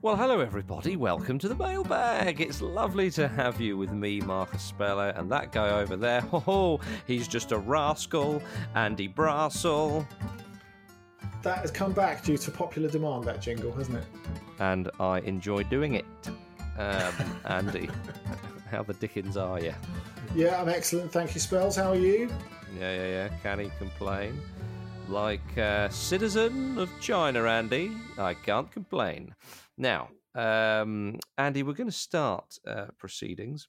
Well, hello everybody. Welcome to the mailbag. It's lovely to have you with me, Marcus Speller, and that guy over there. Oh, he's just a rascal, Andy Brassel. That has come back due to popular demand, that jingle, hasn't it? And I enjoy doing it. Um, Andy, how the dickens are you? Yeah, I'm excellent. Thank you, Spells. How are you? Yeah, yeah, yeah. Can he complain? Like a citizen of China, Andy, I can't complain. Now, um, Andy, we're going to start uh, proceedings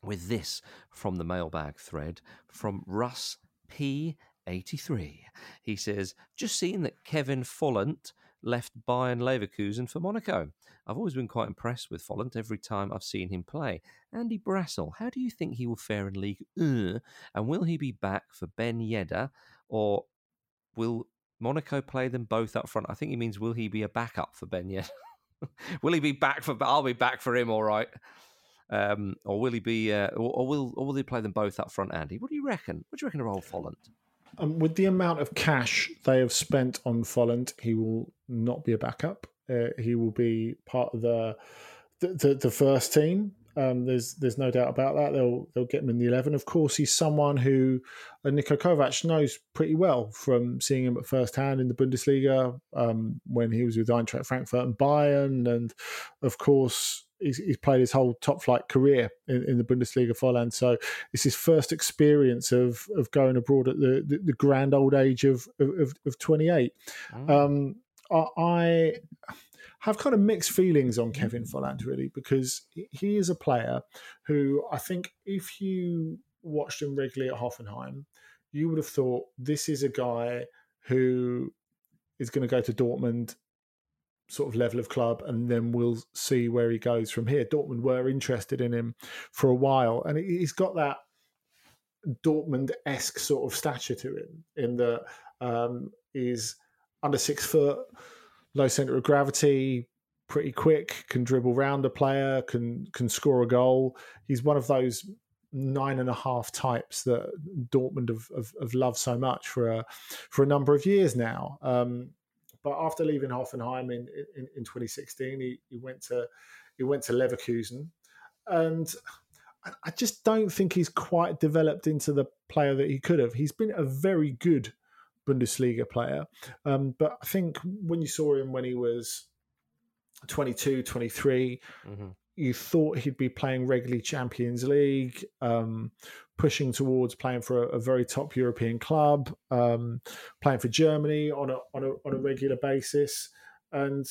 with this from the mailbag thread from Russ P83. He says, Just seen that Kevin Volland left Bayer Leverkusen for Monaco. I've always been quite impressed with Folland every time I've seen him play. Andy Brassel, how do you think he will fare in Ligue 1? And will he be back for Ben Yedder or will Monaco play them both up front? I think he means will he be a backup for Ben will he be back for? I'll be back for him, all right. Um, or will he be? Uh, or, or, will or will they play them both up front? Andy, what do you reckon? What do you reckon of old Volland? Um, with the amount of cash they have spent on Volland, he will not be a backup. Uh, he will be part of the the, the, the first team. Um, there's there's no doubt about that. They'll they'll get him in the eleven. Of course, he's someone who uh, Niko Kovac knows pretty well from seeing him at first hand in the Bundesliga um, when he was with Eintracht Frankfurt and Bayern, and of course he's, he's played his whole top flight career in, in, the Bundesliga for Volland. So it's his first experience of of going abroad at the the, the grand old age of of, of 28. Mm. Um, I have kind of mixed feelings on Kevin Volland really because he is a player who I think if you watched him regularly at Hoffenheim, you would have thought this is a guy who is going to go to Dortmund sort of level of club and then we'll see where he goes from here. Dortmund were interested in him for a while and he's got that Dortmund esque sort of stature to him in that um, he's under six foot, low center of gravity, pretty quick, can dribble round a player, can can score a goal. He's one of those nine and a half types that Dortmund have, have, have loved so much for a for a number of years now. Um, but after leaving Hoffenheim in, in, in 2016, he, he went to he went to Leverkusen, and I just don't think he's quite developed into the player that he could have. He's been a very good Bundesliga player. Um, but I think when you saw him when he was 22, 23, mm-hmm. you thought he'd be playing regularly Champions League, um, pushing towards playing for a, a very top European club, um, playing for Germany on a, on a on a regular basis, and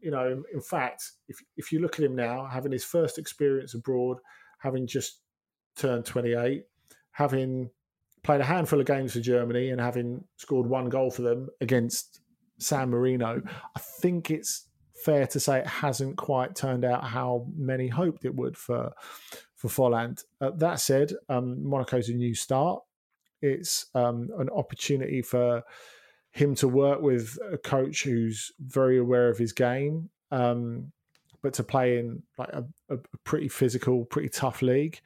you know, in fact, if if you look at him now, having his first experience abroad, having just turned 28, having played a handful of games for Germany and having scored one goal for them against San Marino, I think it's fair to say it hasn't quite turned out how many hoped it would for for Volland. Uh, that said, um, Monaco's a new start. It's um, an opportunity for him to work with a coach who's very aware of his game, um, but to play in like a, a, pretty physical, pretty tough league,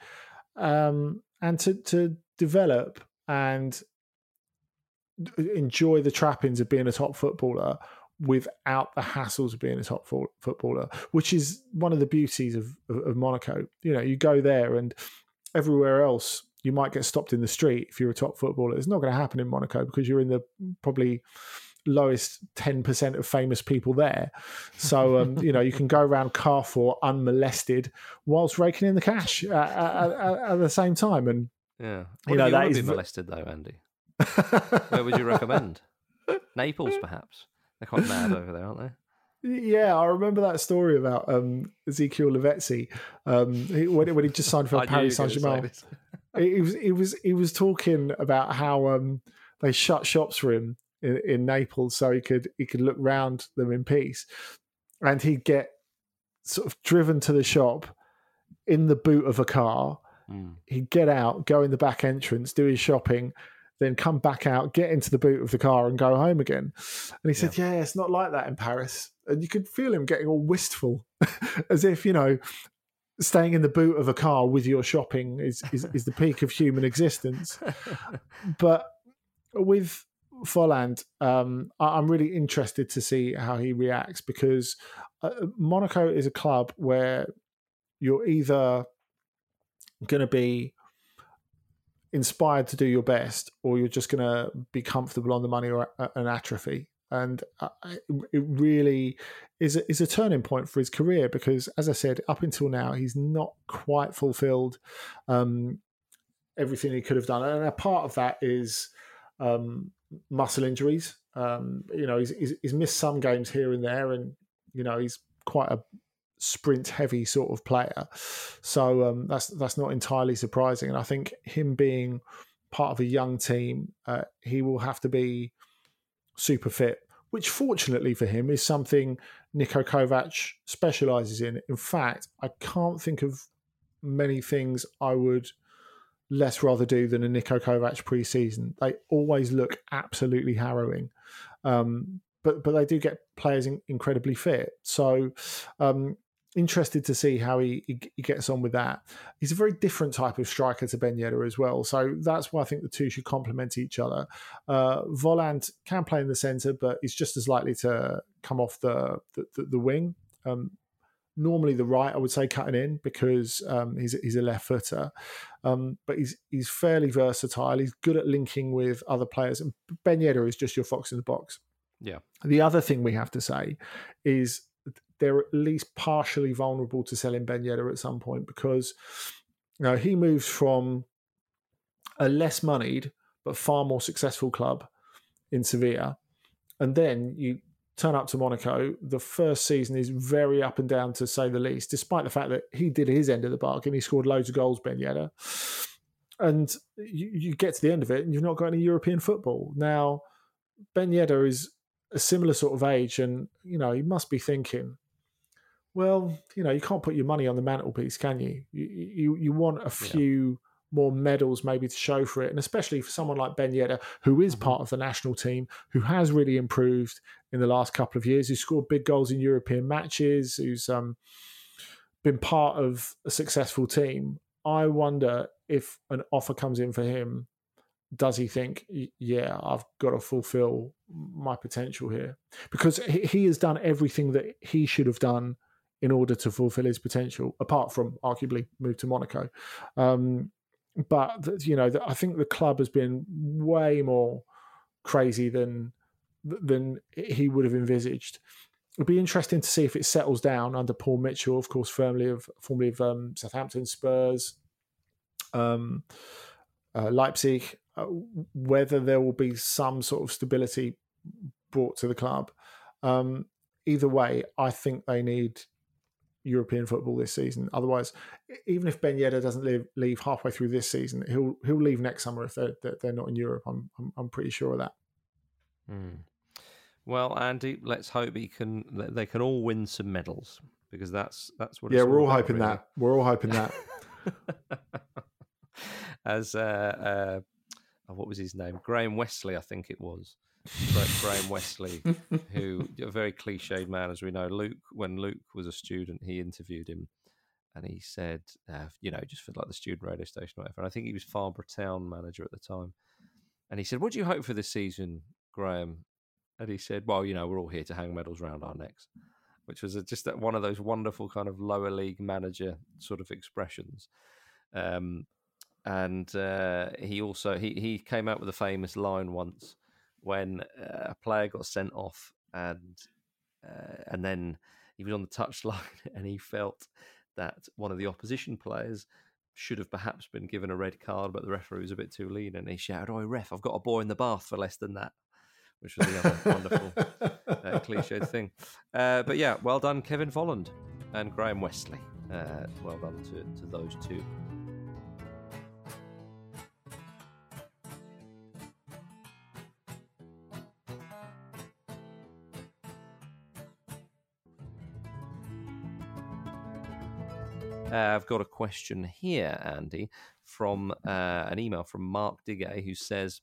um, and to to develop and enjoy the trappings of being a top footballer without the hassles of being a top footballer, which is one of the beauties of, of, Monaco. You know, you go there and everywhere else, you might get stopped in the street if you're a top footballer. It's not going to happen in Monaco because you're in the probably lowest 10% of famous people there. So, um, you know, you can go around Carrefour unmolested whilst raking in the cash at, at, at, at the same time. And yeah. What you know, you that is molested though, Andy? Where would you recommend? Naples, perhaps. They're quite mad over there, aren't they? Yeah, I remember that story about um, Ezequiel Lavezzi um, when, when, he just signed for Paris Saint Germain. he was he was he was talking about how um, they shut shops for him in, in, Naples so he could he could look round them in peace, and he'd get sort of driven to the shop in the boot of a car Mm. He'd get out, go in the back entrance, do his shopping, then come back out, get into the boot of the car, and go home again. And he said, yeah. yeah, it's not like that in Paris. And you could feel him getting all wistful, as if, you know, staying in the boot of a car with your shopping is, is, is the peak of human existence. but with Volland, um, I, am really interested to see how he reacts because uh, Monaco is a club where you're either going to be inspired to do your best or you're just going to be comfortable on the money or an atrophy. And it really is a, is a turning point for his career because as i said up until now he's not quite fulfilled um, everything he could have done. And a part of that is um, muscle injuries. Um, you know he's, he's, he's missed some games here and there and you know he's quite a sprint heavy sort of player. So um, that's that's not entirely surprising. And I think him being part of a young team, uh, he will have to be super fit, which fortunately for him is something Niko Kovac specialises in. In fact, I can't think of many things I would less rather do than a Niko Kovac pre-season. They always look absolutely harrowing. Um, but but they do get players in, incredibly fit. So um, interested to see how he, he, gets on with that. He's a very different type of striker to Ben Yedder as well. So that's why I think the two should complement each other. Uh, can play in the centre, but he's just as likely to come off the, the, the, the wing. Um, normally the right, I would say, cutting in because um, he's, he's a left footer. Um, but he's he's fairly versatile. He's good at linking with other players. And Ben Yedder is just your fox in the box. Yeah. The other thing we have to say is they're at least partially vulnerable to selling Ben Yedder at some point because you know, he moves from a less moneyed but far more successful club in Sevilla, and then you turn up to Monaco. The first season is very up and down to say the least, despite the fact that he did his end of the bargain. He scored loads of goals, Ben Yedder. And you, you get to the end of it and you've not got any European football. Now, Ben Yedder is a similar sort of age, and you know, he must be thinking, well, you know, you can't put your money on the mantelpiece, can you? You you, you want a few yeah. more medals maybe to show for it, and especially for someone like Ben Yedder, who is mm-hmm. part of the national team, who has really improved in the last couple of years, who scored big goals in European matches, who's um, been part of a successful team. I wonder if an offer comes in for him does he think, yeah, I've got to fulfill my potential here? Because he has done everything that he should have done in order to fulfill his potential, apart from arguably move to Monaco. Um, but you know, I think the club has been way more crazy than than he would have envisaged. It'd be interesting to see if it settles down under Paul Mitchell, of course, firmly of formerly of um, Southampton, Spurs, um, uh, Leipzig. Uh, whether there will be some sort of stability brought to the club. Um, either way, I think they need European football this season. Otherwise, even if Ben Yedder doesn't leave, leave halfway through this season, he'll he'll leave next summer if they're they're not in Europe. I'm I'm, I'm pretty sure of that. Mm. Well, Andy, let's hope he can. They can all win some medals because that's that's what. Yeah, we're all hoping really. that. We're all hoping that. As uh, uh, oh, what was his name? Graham Westley, I think it was. Graham Westley, who a very cliched man, as we know. Luke, when Luke was a student, he interviewed him, and he said, uh, you know, just for like the student radio station or whatever. And I think he was Farnborough Town manager at the time, and he said, "What do you hope for this season, Graham?" And he said, "Well, you know, we're all here to hang medals round our necks." Which was just one of those wonderful kind of lower league manager sort of expressions. Um, and uh, he also he he came out with a famous line once when uh, a player got sent off and uh, and then he was on the touchline and he felt that one of the opposition players should have perhaps been given a red card, but the referee was a bit too lean, and he shouted, "Oh, ref! I've got a boy in the bath for less than that," which was the other wonderful uh, cliched thing. Uh, but yeah, well done, Kevin Volland and Graham Westley. Uh, well done to, to those two. Uh, I've got a question here, Andy, from uh, an email from Mark Digay, who says,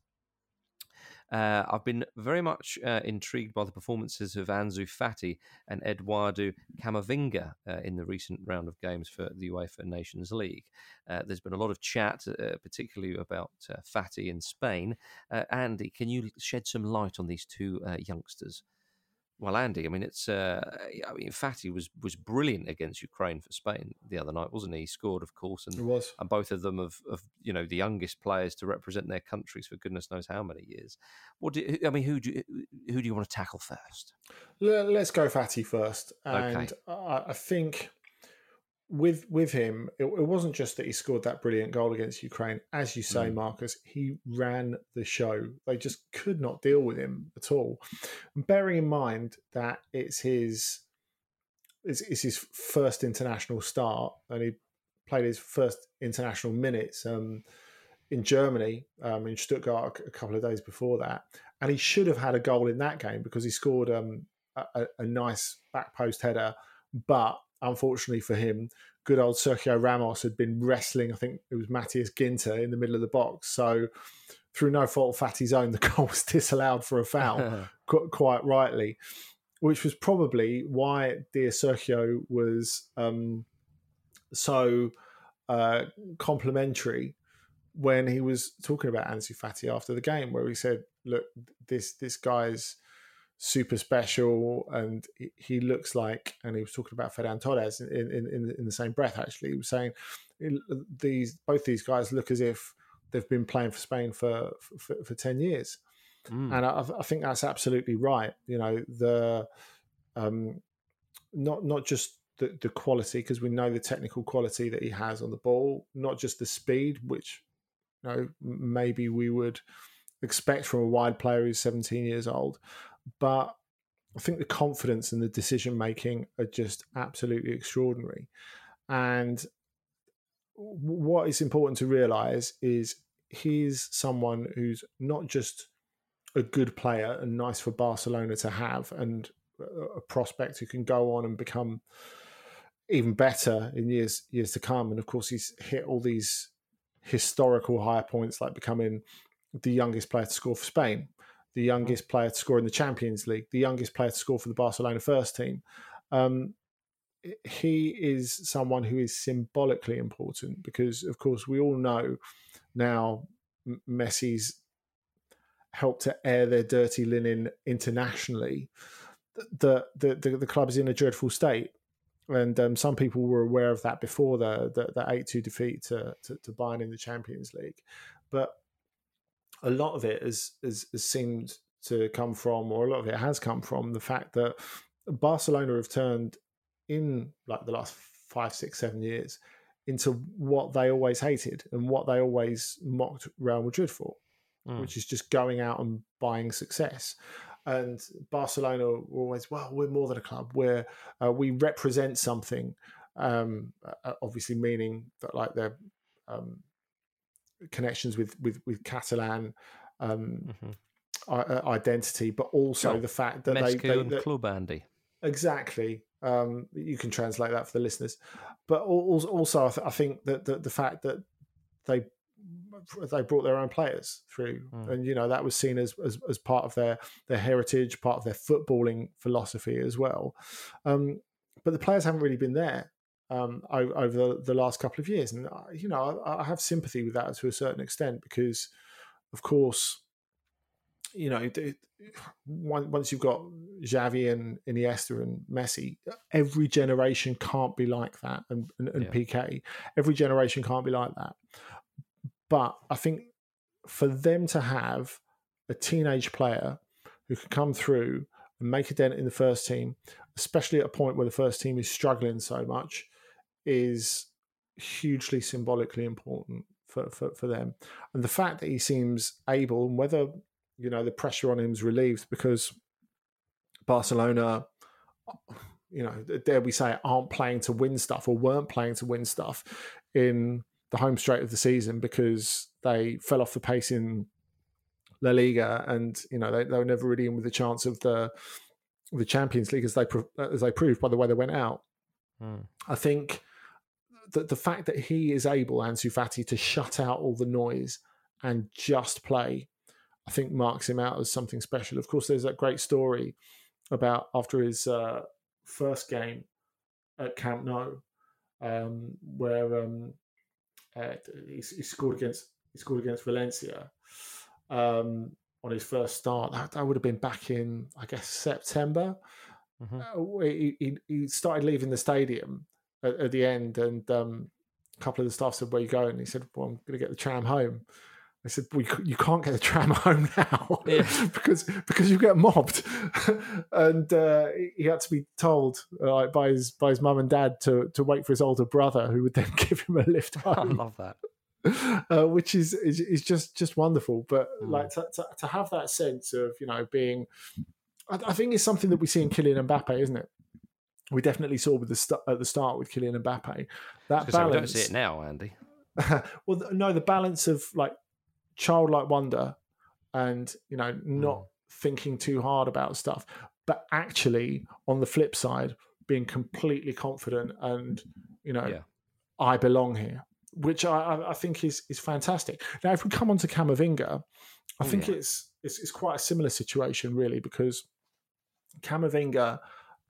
Uh, I've been very much uh, intrigued by the performances of Ansu Fati and Eduardo Camavinga uh, in the recent round of games for the UEFA Nations League. Uh, there's been a lot of chat, uh, particularly about uh, Fati in Spain. Andy, can you shed some light on these two youngsters? Well, Andy, I mean, it's. Uh, I mean, Fati was was brilliant against Ukraine for Spain the other night, wasn't he? He scored, of course, and it was. And both of them of, of you know the youngest players to represent their countries for goodness knows how many years. What do I mean? Who do you, who do you want to tackle first? Let's go Fati first, and okay. I think with with him, it, it, wasn't just that he scored that brilliant goal against Ukraine. As you say, mm. Marcus, he ran the show. They just could not deal with him at all. And bearing in mind that it's his it's, it's his first international start, and he played his first international minutes um, in Germany um, in Stuttgart a couple of days before that, and he should have had a goal in that game because he scored um, a, a nice back post header, but unfortunately for him, good old Sergio Ramos had been wrestling, I think it was Matthias Ginter in the middle of the box. So, through no fault of Fati's own, the goal was disallowed for a foul, quite rightly, which was probably why dear Sergio was um, so uh, complimentary when he was talking about Ansu Fati after the game, where he said, "Look, this this guy's." Super special and he looks like and he was talking about Ferran Torres in, in, in, in the same breath actually he was saying these both these guys look as if they've been playing for Spain for for, for 10 years mm. and I, I, think that's absolutely right you know the um not not just the, the quality because we know the technical quality that he has on the ball not just the speed which you know maybe we would expect from a wide player who's 17 years old but I think the confidence and the decision making are just absolutely extraordinary. And what is important to realize is he's someone who's not just a good player and nice for Barcelona to have, and a prospect who can go on and become even better in years years to come. And of course, he's hit all these historical high points, like becoming the youngest player to score for Spain the youngest player to score in the Champions League, the youngest player to score for the Barcelona first team. Um, he is someone who is symbolically important because, of course, we all know now Messi's helped to air their dirty linen internationally. The the the, the club is in a dreadful state, and um, some people were aware of that before the the eight two defeat to, to, to Bayern in the Champions League, but a lot of it has, has, has seemed to come from, or a lot of it has come from, the fact that Barcelona have turned in like the last five, six, seven years into what they always hated and what they always mocked Real Madrid for, mm. which is just going out and buying success. And Barcelona were always, well, we're more than a club. We're uh, we represent something. Um, uh, obviously, meaning that like they're um, connections with with with Catalan um, mm-hmm. Uh, identity, but also the fact that they, they that, club Andy exactly. Um, you can translate that for the listeners, but also I, th- I think that the, the fact that they they brought their own players through, mm. and you know that was seen as, as, as part of their their heritage, part of their footballing philosophy as well. Um, but the players haven't really been there um, over the, the, last couple of years. And, uh, you know, I, I, have sympathy with that to a certain extent because, of course, you know, it, once you've got Xavi and Iniesta and Messi, every generation can't be like that. And, and, and yeah. Piqué, every generation can't be like that. But I think for them to have a teenage player who can come through and make a dent in the first team, especially at a point where the first team is struggling so much, is hugely symbolically important for, for, for them. And the fact that he seems able, and whether you know the pressure on him is relieved because Barcelona, you know, dare we say, aren't playing to win stuff or weren't playing to win stuff in the home straight of the season because they fell off the pace in La Liga, and you know they, they were never really in with a chance of the the Champions League as they as they proved by the way they went out. Hmm. I think the, the fact that he is able, Ansu Fati, to shut out all the noise and just play I think marks him out as something special. Of course, there's that great story about after his uh, first game at Camp Nou, um, where um, uh, he, he, scored against he scored against Valencia um, on his first start. That, that, would have been back in I guess September. Mm-hmm. Uh, he, he, he started leaving the stadium at, at the end, and um, a couple of the staff said, "Where you going?" And he said, "Well, I'm going to get the tram home." I said, well, you can't get the tram home now yeah. because because you get mobbed, and uh, he had to be told uh, by his by his mum and dad to to wait for his older brother, who would then give him a lift home. I love that. Uh, which is, is is just just wonderful. But mm. like to, to, to have that sense of you know being, I, I think it's something that we see in Kylian Mbappe, isn't it? We definitely saw with the st- at the start with Kylian Mbappe. That balance. We don't see it now, Andy. well, no, the balance of like childlike wonder and you know not mm. thinking too hard about stuff, but actually on the flip side being completely confident and you know yeah. I belong here, which I, I think is is fantastic. Now, if we come on to Camavinga, I think yeah. it's, it's it's quite a similar situation really because Camavinga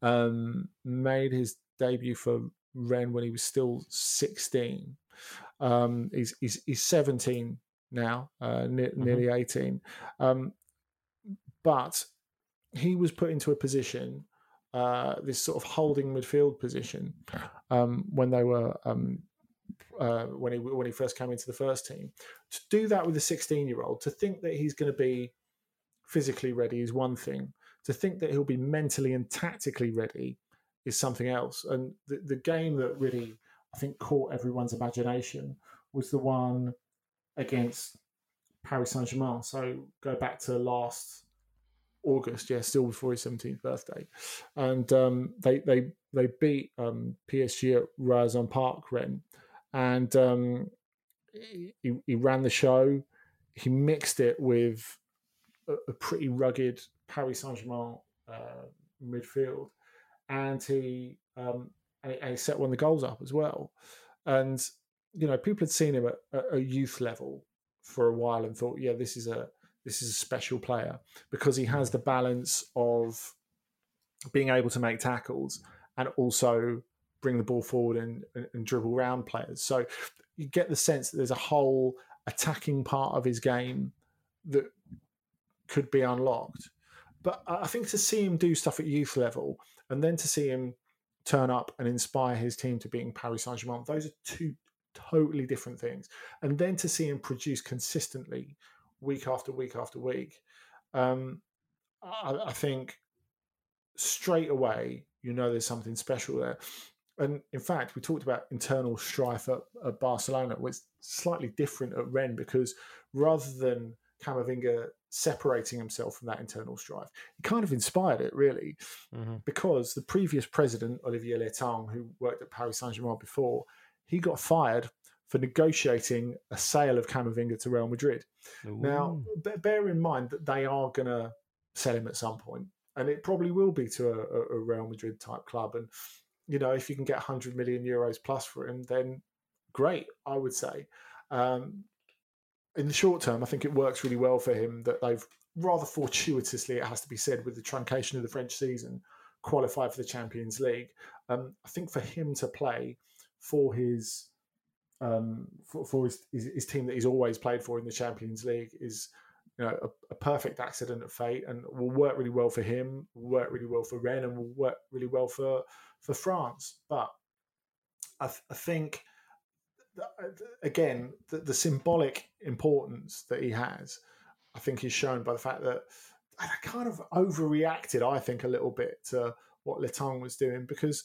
um, made his debut for Rennes when he was still 16. Um, he's, he's, he's 17 now, uh, ne- mm-hmm. nearly 18. Um, but he was put into a position, uh, this sort of holding midfield position, um, when they were um, uh, when he when he first came into the first team. To do that with a 16 year old, to think that he's going to be physically ready is one thing to think that he'll be mentally and tactically ready is something else. And the, the game that really, I think, caught everyone's imagination was the one against Paris Saint Germain. So go back to last August, yeah, still before his 17th birthday. And um, they, they, they beat um, PSG at Roazhon Park, Rennes. And um, he, he ran the show. He mixed it with a, a pretty rugged Paris Saint Germain uh, midfield, and he um, and he set one of the goals up as well. And you know, people had seen him at, a youth level for a while and thought, yeah, this is a this is a special player because he has the balance of being able to make tackles and also bring the ball forward and, and, and dribble around players. So you get the sense that there's a whole attacking part of his game that could be unlocked. But I think to see him do stuff at youth level and then to see him turn up and inspire his team to being Paris Saint Germain, those are two totally different things. And then to see him produce consistently week after week after week, um, I, I think straight away you know there's something special there. And in fact, we talked about internal strife at, at Barcelona, which slightly different at Rennes because rather than Camavinga separating himself from that internal strife. He kind of inspired it, really, mm-hmm. because the previous president, Olivier Letang, who worked at Paris Saint Germain before, he got fired for negotiating a sale of Camavinga to Real Madrid. Ooh. Now, bear in mind that they are going to sell him at some point, and it probably will be to a, a Real Madrid type club. And you know, if you can get 100 million euros plus for him, then great, I would say. Um, in the short term, I think it works really well for him that they've rather fortuitously, it has to be said, with the truncation of the French season, qualified for the Champions League. Um, I think for him to play for his um, for, for his, his, his, team that he's always played for in the Champions League is you know a, a, perfect accident of fate and will work really well for him, will work really well for Rennes, and will work really well for for France. But I, th- I think again, the, the, symbolic importance that he has, I think, is shown by the fact that I kind of overreacted, I think, a little bit to what Letang was doing because,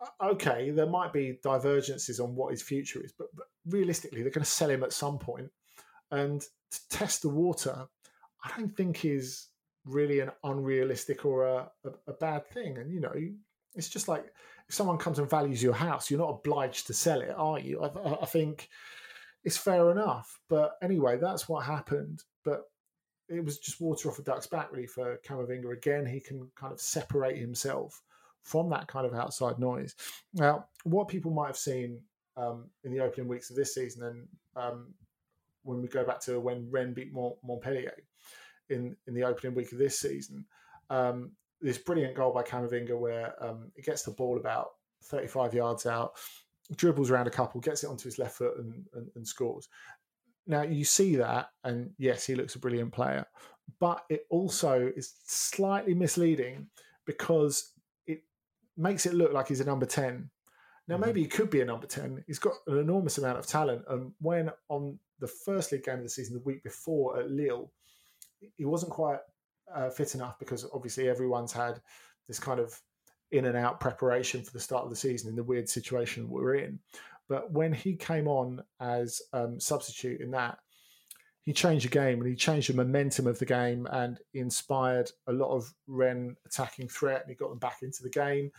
uh, okay, there might be divergences on what his future is, but, but realistically, they're going to sell him at some point. And to test the water, I don't think is really an unrealistic or a, a, a bad thing. And, you know, it's just like someone comes and values your house, you're not obliged to sell it, are you? I, I think it's fair enough. But anyway, that's what happened. But it was just water off a duck's back, really, for Camavinga. Again, he can kind of separate himself from that kind of outside noise. Now, what people might have seen um, in the opening weeks of this season, and um, when we go back to when Rennes beat Montpellier, in in the opening week of this season. Um, this brilliant goal by Camavinga where um, it gets the ball about 35 yards out, dribbles around a couple, gets it onto his left foot and, and, and scores. Now you see that, and yes, he looks a brilliant player, but it also is slightly misleading because it makes it look like he's a number 10. Now, maybe he could be a number 10. He's got an enormous amount of talent. And when on the first league game of the season, the week before at Lille, he wasn't quite uh, fit enough because obviously everyone's had this kind of in and out preparation for the start of the season in the weird situation we're in. But when he came on as um, substitute in that, he changed the game and he changed the momentum of the game and inspired a lot of Rennes attacking threat and he got them back into the game.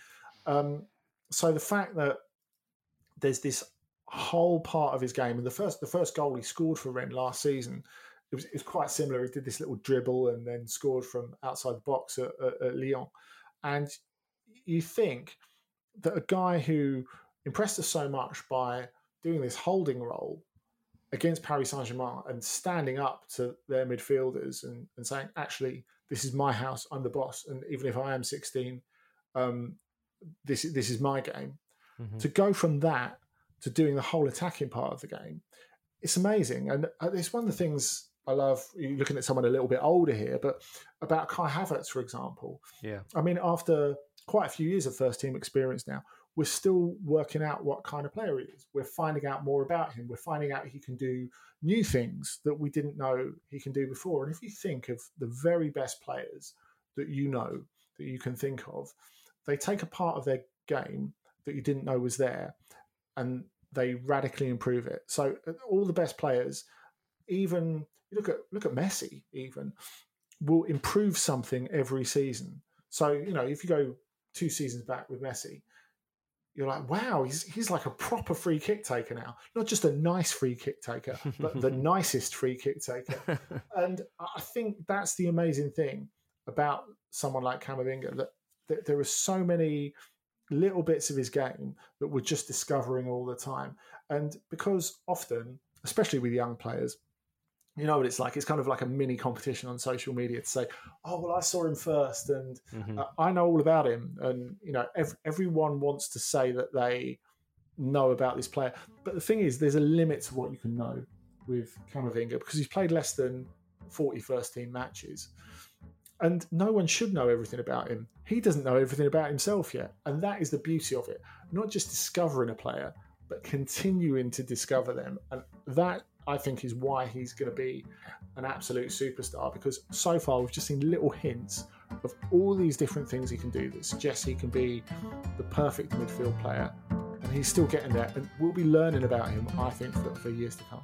Um, so the fact that there's this whole part of his game and the first the first goal he scored for Rennes last season it was, it was quite similar. He did this little dribble and then scored from outside the box at, at, at Lyon. And you think that a guy who impressed us so much by doing this holding role against Paris Saint Germain and standing up to their midfielders and, and saying, actually, this is my house, I'm the boss. And even if I am 16, um, this, this is my game. Mm-hmm. To go from that to doing the whole attacking part of the game, it's amazing. And uh, it's one of the things I love looking at someone a little bit older here, but about Kai Havertz, for example. Yeah. I mean, after quite a few years of first team experience now, we're still working out what kind of player he is. We're finding out more about him. We're finding out he can do new things that we didn't know he can do before. And if you think of the very best players that you know, that you can think of, they take a part of their game that you didn't know was there and they radically improve it. So uh, all the best players, even look at look at Messi even will improve something every season. So you know, if you go two seasons back with Messi, you're like, wow, he's he's like a proper free kick taker now. Not just a nice free kick taker, but the nicest free kick taker. And I think that's the amazing thing about someone like Camavinga that, that there are so many little bits of his game that we're just discovering all the time. And because often, especially with young players, you know what it's like. It's kind of like a mini competition on social media to say, "Oh, well, I saw him first, and mm-hmm. uh, I know all about him." And you know, ev- everyone wants to say that they know about this player. But the thing is, there's a limit to what you can know with Camavinga because he's played less than 40 first team matches, and no one should know everything about him. He doesn't know everything about himself yet, and that is the beauty of it. Not just discovering a player, but continuing to discover them, and that I think is why he's going to be an absolute superstar because so far we've just seen little hints of all these different things he can do that suggest he can be the perfect midfield player. And he's still getting there, and we'll be learning about him, I think, for, for years to come.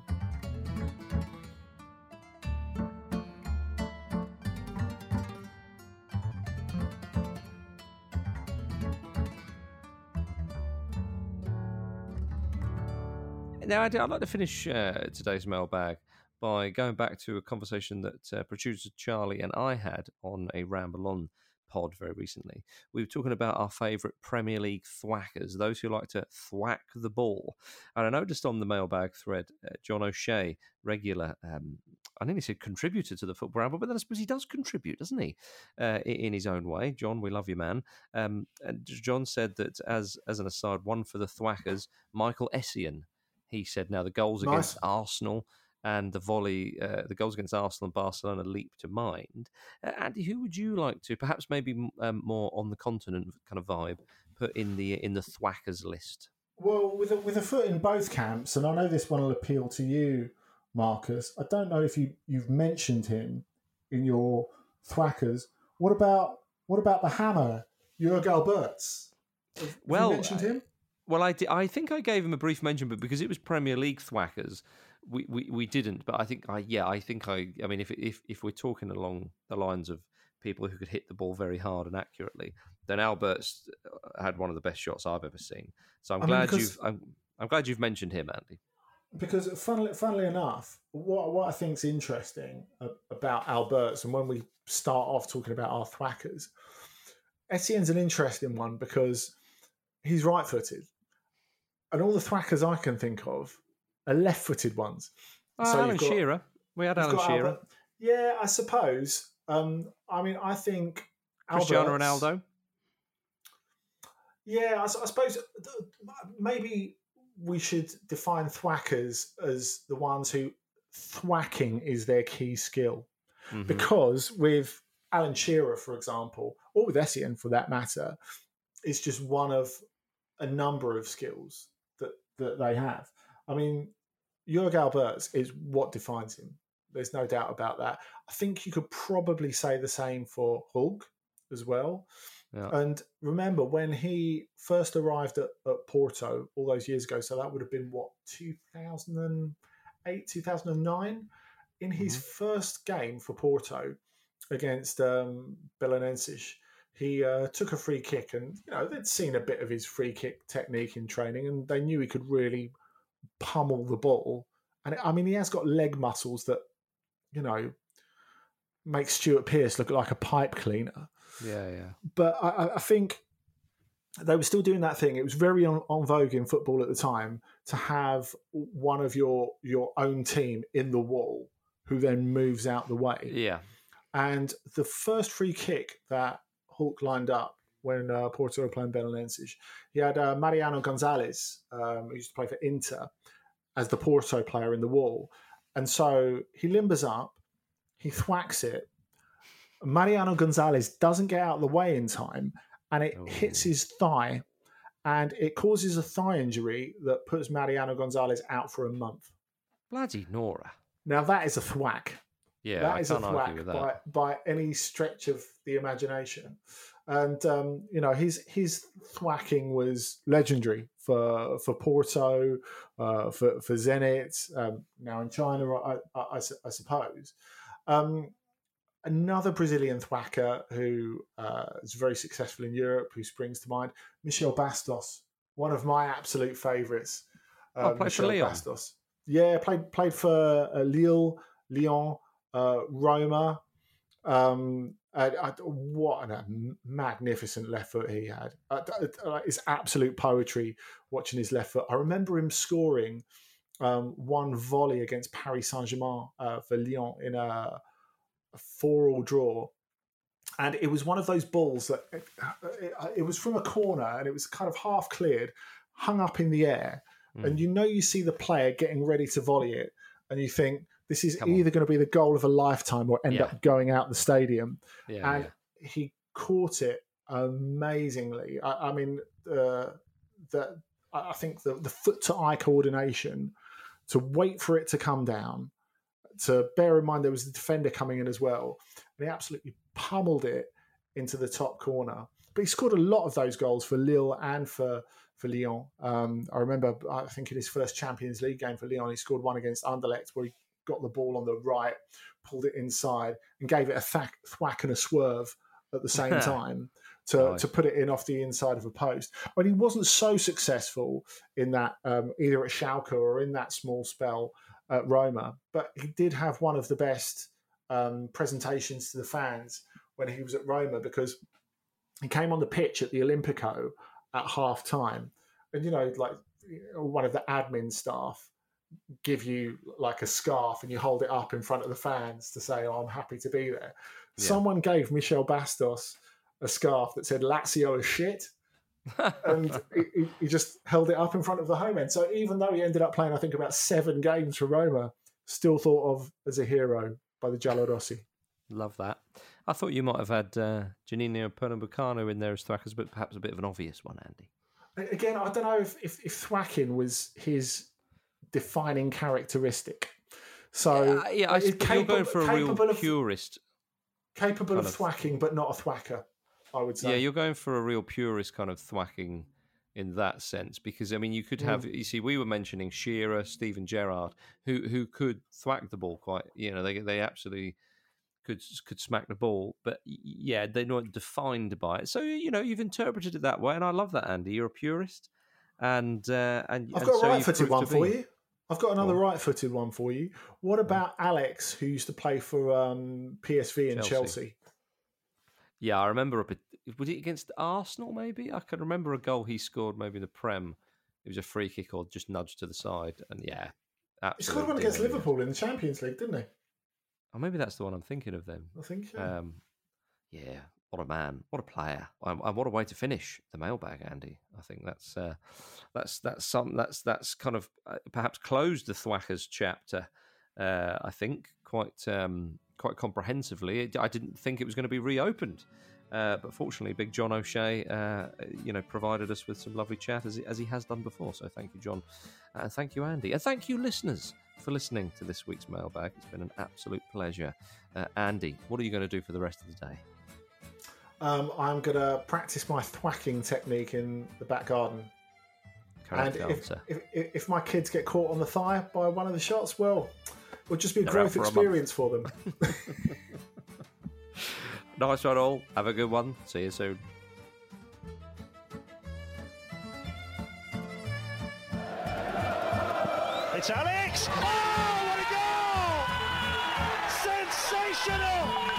Now, I'd, like to finish uh, today's mailbag by going back to a conversation that uh, producer Charlie and I had on a Ramble On pod very recently. We were talking about our favourite Premier League thwackers, those who like to thwack the ball. And I noticed on the mailbag thread, uh, John O'Shea, regular, um, I nearly said contributor to the Football Ramble, but then I suppose he does contribute, doesn't he, uh, in his own way. John, we love you, man. Um, and John said that, as as an aside, one for the thwackers, Michael Essien he said now the goals nice. against Arsenal and the volley, uh, the goals against Arsenal and Barcelona leap to mind. Uh, Andy, who would you like to, perhaps maybe um, more on the continent kind of vibe, put in the in the thwackers list? Well, with a, with a foot in both camps, and I know this one will appeal to you, Marcus. I don't know if you you've mentioned him in your thwackers. What about what about the hammer, Jörg Albertz? Have well, mentioned him. Well, I, I think I gave him a brief mention, but because it was Premier League thwackers, we, we, we didn't. But I think I yeah I think I I mean if if if we're talking along the lines of people who could hit the ball very hard and accurately, then Albertz uh, had one of the best shots I've ever seen. So I'm I glad mean, you've I'm, I'm glad you've mentioned him, Andy. Because funnily, funnily enough, what what I think is interesting about Albertz and when we start off talking about our thwackers, Essien's an interesting one because he's right-footed and all the thwackers I can think of are left-footed ones. Oh, so Alan got, Shearer. We had Alan Shearer. Albert, Yeah, I suppose. Um, I mean, I think Cristiano Albertz- Ronaldo. Yeah, I suppose uh, maybe we should define thwackers as the ones who thwacking is their key skill. Mhm. Because with Alan Shearer, for example, or with Essien for that matter, it's just one of a number of skills that, they have. I mean, Jörg Albertz is what defines him. There's no doubt about that. I think you could probably say the same for Hulk as well. Yeah. And remember, when he first arrived at, at Porto all those years ago, so that would have been what, 2008, 2009? In his first game for Porto against um, Belenenses, he uh, took a free kick, and you know they'd seen a bit of his free kick technique in training, and they knew he could really pummel the ball. And I mean, he has got leg muscles that, you know, make Stuart Pearce look like a pipe cleaner Yeah, yeah. but I- I, I think they were still doing that thing. It was very on, on vogue in football at the time to have one of your your own team in the wall who then moves out the way. Yeah. And the first free kick that Hulk lined up when uh, Porto were playing Belenenses, he had uh, Mariano Gonzalez, um, who used to play for Inter, as the Porto player in the wall. And so he limbers up, he thwacks it. Mariano Gonzalez doesn't get out of the way in time, and it Oh. hits his thigh, and it causes a thigh injury that puts Mariano Gonzalez out for a month. Bloody Nora. Now that is a thwack. Yeah, that I is a thwack by, by any stretch of the imagination. And um, you know his his thwacking was legendary for for Porto, uh, for for Zenit, um, now in China, I, I, I I suppose. Um, another Brazilian thwacker who uh, is very successful in Europe, who springs to mind, Michel Bastos, one of my absolute favourites. Oh, played for Lyon. Bastos. Yeah, played played for uh, Lille, Lyon, uh, Roma. Um, and, uh, what a magnificent left foot he had! Uh, uh, it's absolute poetry watching his left foot. I remember him scoring um, one volley against Paris Saint Germain uh, for Lyon in a, a four-all draw, and it was one of those balls that it, it, it was from a corner and it was kind of half cleared, hung up in the air, Mm. and you know you see the player getting ready to volley it, and you think this is Come on. either going to be the goal of a lifetime or end Yeah. up going out the stadium Yeah, and yeah. he caught it amazingly. I, I mean, uh, the I think the, the foot to eye coordination to wait for it to come down, to bear in mind there was the defender coming in as well, and he absolutely pummeled it into the top corner. But he scored a lot of those goals for Lille and for for Lyon. Um, I remember, I think in his first Champions League game for Lyon, he scored one against Anderlecht where he got the ball on the right, pulled it inside, and gave it a thack, thwack and a swerve at the same time to, Nice. to put it in off the inside of a post. But he wasn't so successful in that, um, either at Schalke or in that small spell at Roma. But he did have one of the best um, presentations to the fans when he was at Roma because he came on the pitch at the Olimpico at half time. And, you know, like one of the admin staff give you like a scarf and you hold it up in front of the fans to say, oh, I'm happy to be there. Yeah. Someone gave Michel Bastos a scarf that said Lazio is shit. And he, he- just held it up in front of the home end. So even though he ended up playing, I think, about seven games for Roma, still thought of as a hero by the Giallorossi. Love that. I thought you might have had uh, Juninho Pernambucano in there as thwackers, but perhaps a bit of an obvious one, Andy. Again, I don't know if, if, if thwacking was his defining characteristic. So yeah, yeah I, it's you're going capable- for a real of- purist. capable of kind of- thwacking, but not a thwacker, I would say. Yeah, you're going for a real purist kind of thwacking in that sense because I mean you could have you see we were mentioning Shearer, Steven Gerrard, who who could thwack the ball quite you know they they absolutely could could smack the ball, but yeah they're not defined by it. So you know you've interpreted it that way, and I love that Andy. You're a purist, and uh, and I've got a so right proved one for you. I've got another right footed one for you. What about Alex, who used to play for um, PSV and Chelsea. Chelsea? Yeah, I remember a bit. Was it against Arsenal? Maybe I can remember a goal he scored. Maybe in the Prem. It was a free kick or just nudged to the side, and yeah, He scored one against Liverpool in the Champions League, didn't he? Oh, maybe that's the one I'm thinking of then. I think. So. Um, yeah, what a man, what a player, and, what a way to finish the mailbag, Andy. I think that's uh, that's that's some that's that's kind of uh, perhaps closed the Thwackers chapter. Uh, I think quite um, quite comprehensively. I didn't think it was going to be reopened. Uh, but fortunately, Big John O'Shea, uh, you know, provided us with some lovely chat as he, as he has done before. So thank you, John, and thank you, Andy, and thank you, listeners, for listening to this week's mailbag. It's been an absolute pleasure. Uh, Andy, what are you going to do for the rest of the day? Um, I'm going to practice my thwacking technique in the back garden. Correct and if, if, if, if, my kids get caught on the thigh by one of the shots, well, it'll just be a They're growth for experience a for them. nice one, all. Have a good one. See you soon. It's Alex! Oh, what a goal! Sensational!